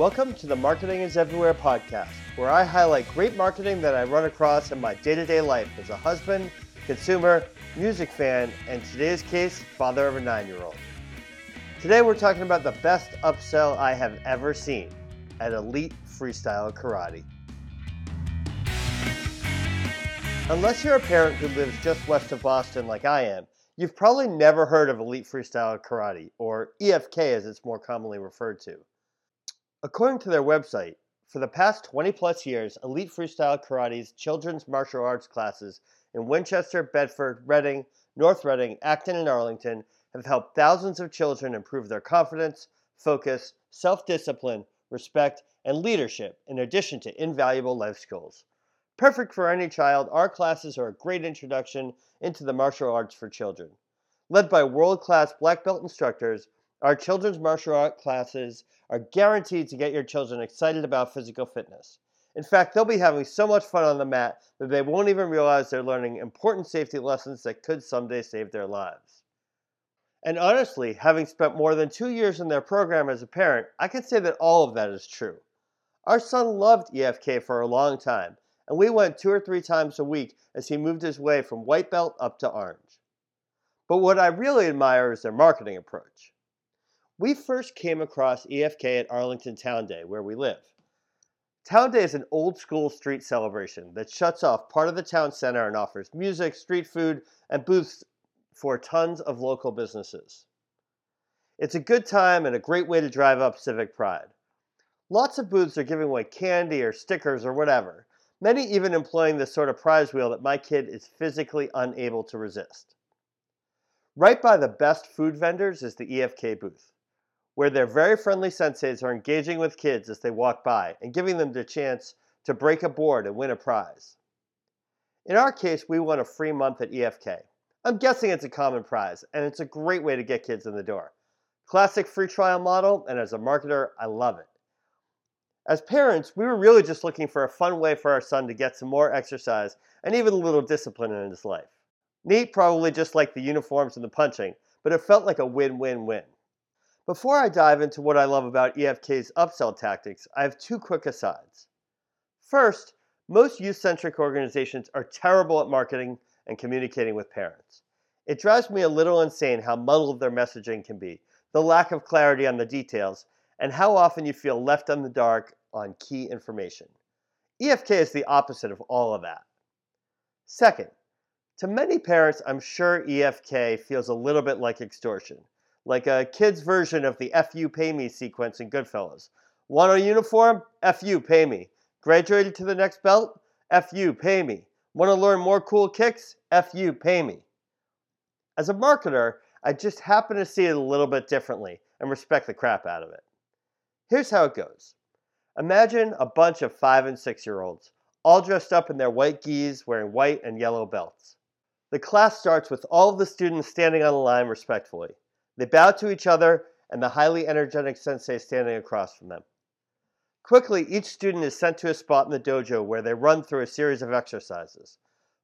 Welcome to the Marketing is Everywhere podcast, where I highlight great marketing that I run across in my day to day life as a husband, consumer, music fan, and today's case, father of a nine year old. Today we're talking about the best upsell I have ever seen at Elite Freestyle Karate. Unless you're a parent who lives just west of Boston like I am, you've probably never heard of Elite Freestyle Karate, or EFK as it's more commonly referred to. According to their website, for the past 20 plus years, Elite Freestyle Karate's children's martial arts classes in Winchester, Bedford, Reading, North Reading, Acton, and Arlington have helped thousands of children improve their confidence, focus, self discipline, respect, and leadership, in addition to invaluable life skills. Perfect for any child, our classes are a great introduction into the martial arts for children. Led by world class black belt instructors, our children's martial art classes are guaranteed to get your children excited about physical fitness. In fact, they'll be having so much fun on the mat that they won't even realize they're learning important safety lessons that could someday save their lives. And honestly, having spent more than two years in their program as a parent, I can say that all of that is true. Our son loved EFK for a long time, and we went two or three times a week as he moved his way from white belt up to orange. But what I really admire is their marketing approach. We first came across EFK at Arlington Town Day, where we live. Town Day is an old school street celebration that shuts off part of the town center and offers music, street food, and booths for tons of local businesses. It's a good time and a great way to drive up civic pride. Lots of booths are giving away candy or stickers or whatever, many even employing the sort of prize wheel that my kid is physically unable to resist. Right by the best food vendors is the EFK booth where their very friendly senseis are engaging with kids as they walk by and giving them the chance to break a board and win a prize. In our case, we won a free month at EFK. I'm guessing it's a common prize, and it's a great way to get kids in the door. Classic free trial model, and as a marketer, I love it. As parents, we were really just looking for a fun way for our son to get some more exercise and even a little discipline in his life. Nate probably just like the uniforms and the punching, but it felt like a win win win. Before I dive into what I love about EFK's upsell tactics, I have two quick asides. First, most youth centric organizations are terrible at marketing and communicating with parents. It drives me a little insane how muddled their messaging can be, the lack of clarity on the details, and how often you feel left in the dark on key information. EFK is the opposite of all of that. Second, to many parents, I'm sure EFK feels a little bit like extortion like a kid's version of the F you pay me sequence in Goodfellas. Want a uniform? F you pay me. Graduated to the next belt? F you pay me. Want to learn more cool kicks? F you pay me. As a marketer, I just happen to see it a little bit differently and respect the crap out of it. Here's how it goes Imagine a bunch of five and six year olds, all dressed up in their white gis, wearing white and yellow belts. The class starts with all of the students standing on the line respectfully. They bow to each other and the highly energetic sensei standing across from them. Quickly, each student is sent to a spot in the dojo where they run through a series of exercises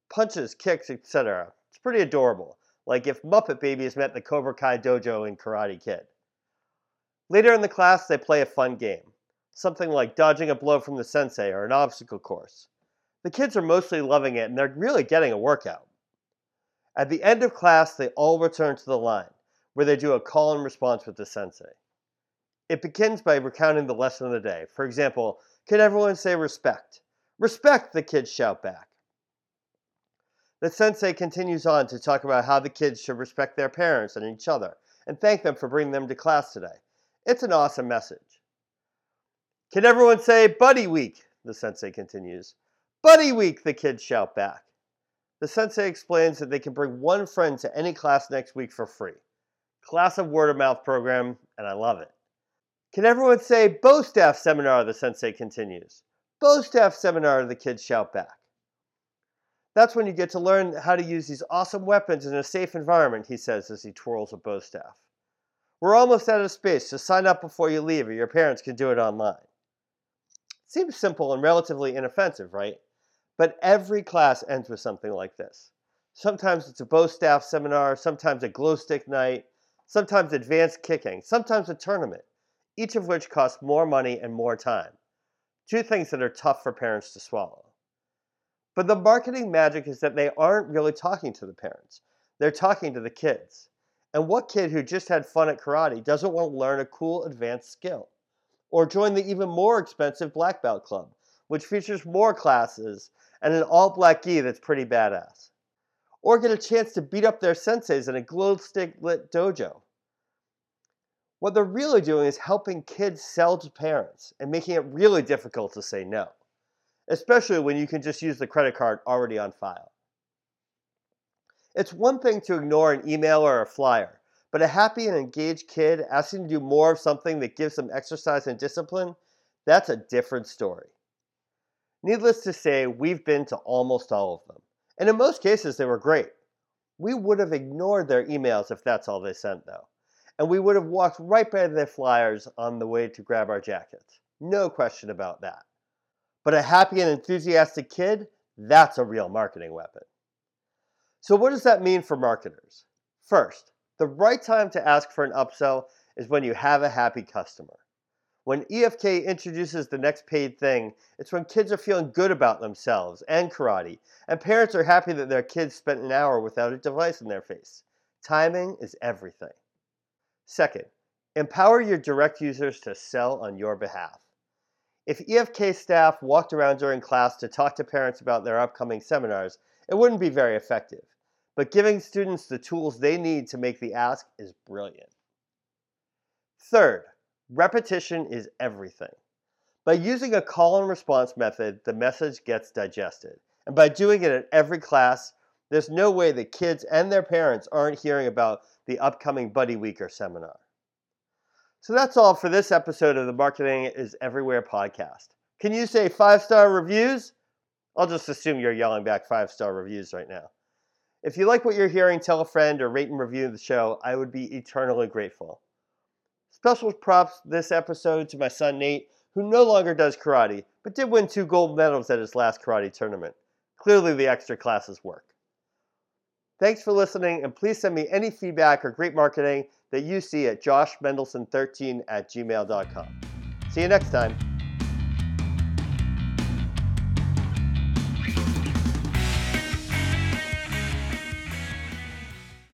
punches, kicks, etc. It's pretty adorable, like if Muppet Babies met the Cobra Kai dojo in Karate Kid. Later in the class, they play a fun game, something like dodging a blow from the sensei or an obstacle course. The kids are mostly loving it and they're really getting a workout. At the end of class, they all return to the line where they do a call and response with the sensei. It begins by recounting the lesson of the day. For example, can everyone say respect? Respect, the kids shout back. The sensei continues on to talk about how the kids should respect their parents and each other and thank them for bringing them to class today. It's an awesome message. Can everyone say Buddy Week? The sensei continues. Buddy Week, the kids shout back. The sensei explains that they can bring one friend to any class next week for free. Class of word of mouth program, and I love it. Can everyone say bo staff seminar? The sensei continues. Bo staff seminar, the kids shout back. That's when you get to learn how to use these awesome weapons in a safe environment, he says as he twirls a bo staff. We're almost out of space, so sign up before you leave, or your parents can do it online. Seems simple and relatively inoffensive, right? But every class ends with something like this. Sometimes it's a bo staff seminar, sometimes a glow stick night, sometimes advanced kicking, sometimes a tournament. each of which costs more money and more time. Two things that are tough for parents to swallow. But the marketing magic is that they aren't really talking to the parents, they're talking to the kids. And what kid who just had fun at karate doesn't want to learn a cool advanced skill? Or join the even more expensive Black Belt Club, which features more classes and an all black gi that's pretty badass. Or get a chance to beat up their senseis in a glow stick lit dojo. What they're really doing is helping kids sell to parents and making it really difficult to say no, especially when you can just use the credit card already on file. It's one thing to ignore an email or a flyer, but a happy and engaged kid asking to do more of something that gives them exercise and discipline, that's a different story. Needless to say, we've been to almost all of them. And in most cases, they were great. We would have ignored their emails if that's all they sent, though. And we would have walked right by their flyers on the way to grab our jackets. No question about that. But a happy and enthusiastic kid, that's a real marketing weapon. So, what does that mean for marketers? First, the right time to ask for an upsell is when you have a happy customer. When EFK introduces the next paid thing, it's when kids are feeling good about themselves and karate, and parents are happy that their kids spent an hour without a device in their face. Timing is everything. Second, empower your direct users to sell on your behalf. If EFK staff walked around during class to talk to parents about their upcoming seminars, it wouldn't be very effective. But giving students the tools they need to make the ask is brilliant. Third, repetition is everything. By using a call and response method, the message gets digested. And by doing it at every class, there's no way that kids and their parents aren't hearing about the upcoming Buddy Week or seminar. So that's all for this episode of the Marketing is Everywhere podcast. Can you say five star reviews? I'll just assume you're yelling back five star reviews right now. If you like what you're hearing, tell a friend or rate and review the show. I would be eternally grateful. Special props this episode to my son Nate, who no longer does karate, but did win two gold medals at his last karate tournament. Clearly, the extra classes work. Thanks for listening, and please send me any feedback or great marketing that you see at joshmendelson13 at gmail.com. See you next time.